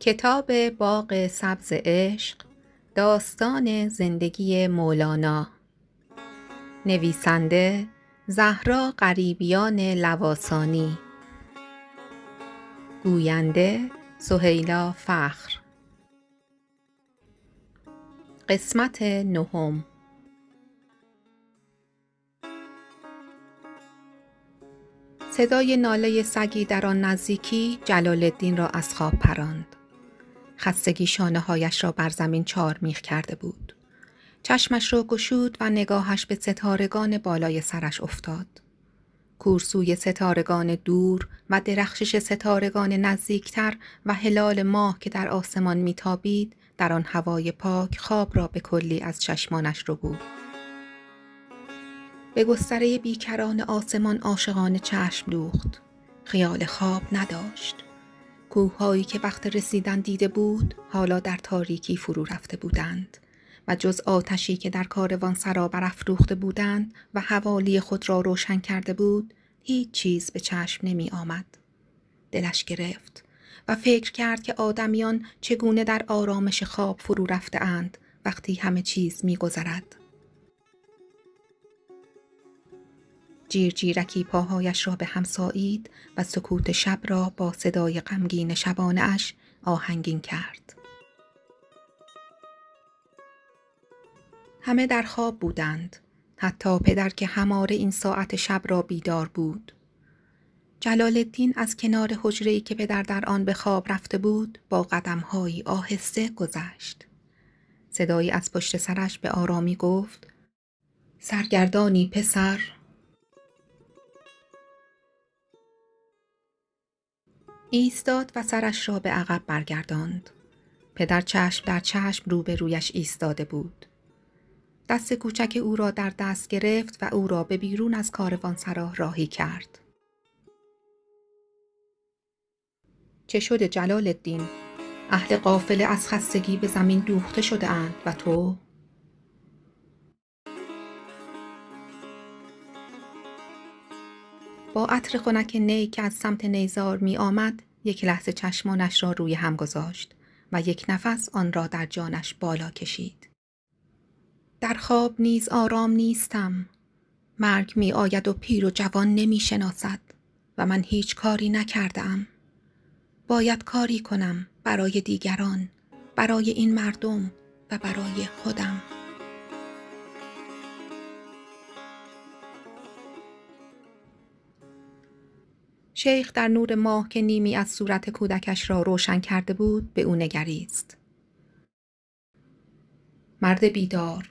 کتاب باغ سبز عشق داستان زندگی مولانا. نویسنده زهرا غریبیان لواسانی. گوینده سهیلا فخر. قسمت نهم. صدای ناله سگی در آن نزدیکی جلال الدین را از خواب پراند. خستگی شانه هایش را بر زمین چار میخ کرده بود. چشمش را گشود و نگاهش به ستارگان بالای سرش افتاد. کورسوی ستارگان دور و درخشش ستارگان نزدیکتر و هلال ماه که در آسمان میتابید در آن هوای پاک خواب را به کلی از چشمانش رو بود. به گستره بیکران آسمان عاشقانه چشم دوخت. خیال خواب نداشت. کوههایی که وقت رسیدن دیده بود حالا در تاریکی فرو رفته بودند و جز آتشی که در کاروان سرا برافروخته بودند و حوالی خود را روشن کرده بود هیچ چیز به چشم نمی آمد. دلش گرفت و فکر کرد که آدمیان چگونه در آرامش خواب فرو رفته اند وقتی همه چیز می گذرد. جیرجیرکی پاهایش را به هم سایید و سکوت شب را با صدای غمگین شبانه اش آهنگین کرد. همه در خواب بودند. حتی پدر که هماره این ساعت شب را بیدار بود. جلال الدین از کنار حجره‌ای که پدر در آن به خواب رفته بود با قدمهایی آهسته گذشت. صدایی از پشت سرش به آرامی گفت سرگردانی پسر ایستاد و سرش را به عقب برگرداند. پدر چشم در چشم روبرویش ایستاده بود. دست کوچک او را در دست گرفت و او را به بیرون از کاروانسرا راهی کرد. چه شده جلال الدین؟ اهل قافله از خستگی به زمین دوخته شده اند و تو؟ با عطر خنک نی که از سمت نیزار می آمد یک لحظه چشمانش را روی هم گذاشت و یک نفس آن را در جانش بالا کشید. در خواب نیز آرام نیستم. مرگ می آید و پیر و جوان نمی شناسد و من هیچ کاری نکردم. باید کاری کنم برای دیگران، برای این مردم و برای خودم. شیخ در نور ماه که نیمی از صورت کودکش را روشن کرده بود به او نگریست. مرد بیدار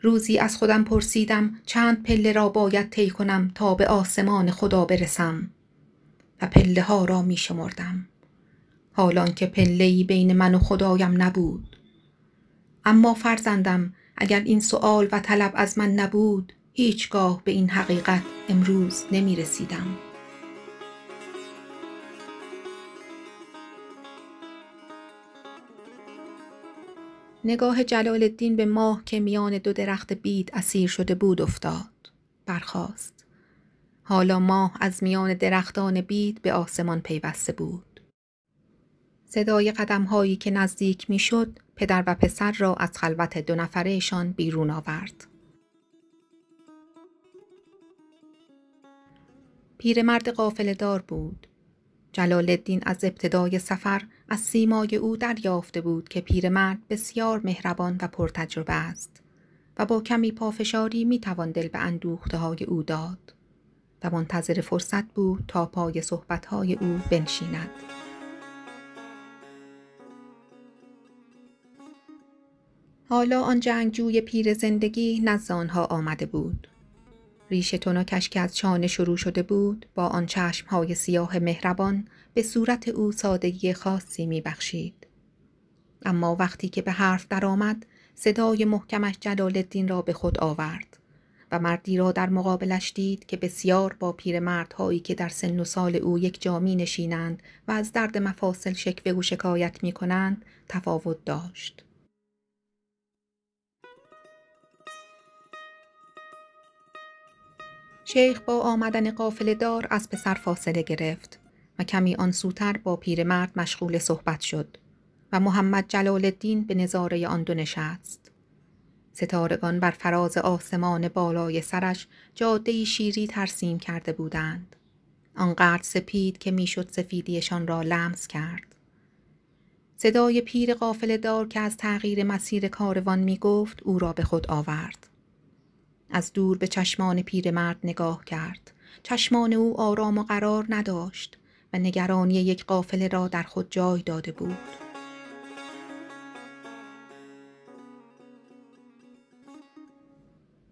روزی از خودم پرسیدم چند پله را باید طی کنم تا به آسمان خدا برسم و پله ها را می شمردم. حالان که پله بین من و خدایم نبود. اما فرزندم اگر این سؤال و طلب از من نبود هیچگاه به این حقیقت امروز نمی رسیدم. نگاه جلال الدین به ماه که میان دو درخت بید اسیر شده بود افتاد. برخاست. حالا ماه از میان درختان بید به آسمان پیوسته بود. صدای قدم هایی که نزدیک می‌شد پدر و پسر را از خلوت دو نفرهشان بیرون آورد. پیرمرد قافل دار بود. جلال الدین از ابتدای سفر از سیمای او دریافته بود که پیرمرد بسیار مهربان و پرتجربه است و با کمی پافشاری می توان دل به اندوخته های او داد و منتظر فرصت بود تا پای صحبت های او بنشیند. حالا آن جنگجوی پیر زندگی نزد آنها آمده بود. ریش تنکش که از چانه شروع شده بود با آن چشمهای سیاه مهربان به صورت او سادگی خاصی می بخشید. اما وقتی که به حرف درآمد صدای محکمش جلال الدین را به خود آورد و مردی را در مقابلش دید که بسیار با پیرمردهایی که در سن و سال او یک جامی نشینند و از درد مفاصل شکوه و شکایت می کنند تفاوت داشت. شیخ با آمدن قافل دار از پسر فاصله گرفت و کمی آن سوتر با پیرمرد مشغول صحبت شد و محمد جلال الدین به نظاره آن دو نشست. ستارگان بر فراز آسمان بالای سرش جاده شیری ترسیم کرده بودند. آنقدر سپید که می‌شد سفیدیشان را لمس کرد. صدای پیر قافل دار که از تغییر مسیر کاروان می گفت او را به خود آورد. از دور به چشمان پیرمرد نگاه کرد. چشمان او آرام و قرار نداشت و نگرانی یک قافله را در خود جای داده بود.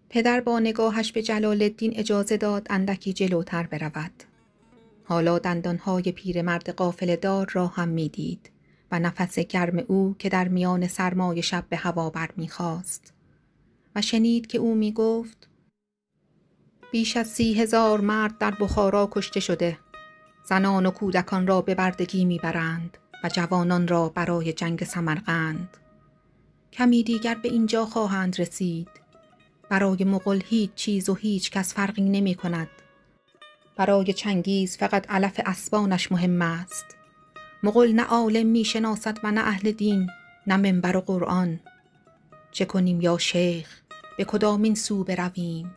پدر با نگاهش به جلال الدین اجازه داد اندکی جلوتر برود. حالا دندانهای پیرمرد قافل دار را هم می‌دید و نفس گرم او که در میان سرمای شب به هوا بر می‌خواست و شنید که او می گفت بیش از سی هزار مرد در بخارا کشته شده. زنان و کودکان را به بردگی می‌برند و جوانان را برای جنگ سمرقند. کمی دیگر به اینجا خواهند رسید. برای مغل هیچ چیز و هیچ کس فرقی نمی کند برای چنگیز فقط علف اسبانش مهم است. مغل نه عالم می شناسد و نه اهل دین نه منبر و قرآن. چه کنیم یا شیخ؟ به کدامین سو برویم؟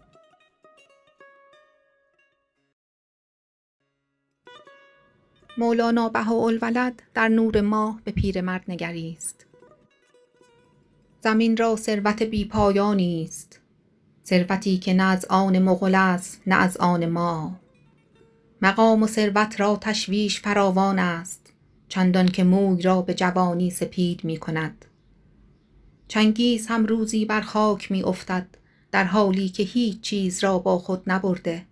مولانا بهاءالولد در نور ماه به پیرمرد نگریست. زمین را ثروت بی پایانی است. ثروتی که نه از آن مغل است نه از آن ما. مقام و ثروت را تشویش فراوان است. چندان که موی را به جوانی سپید می کند. چنگیز هم روزی بر خاک می افتد در حالی که هیچ چیز را با خود نبرده.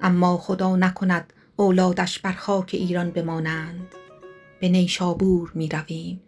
اما خدا نکند اولادش بر خاک ایران بمانند. به نیشابور می رویم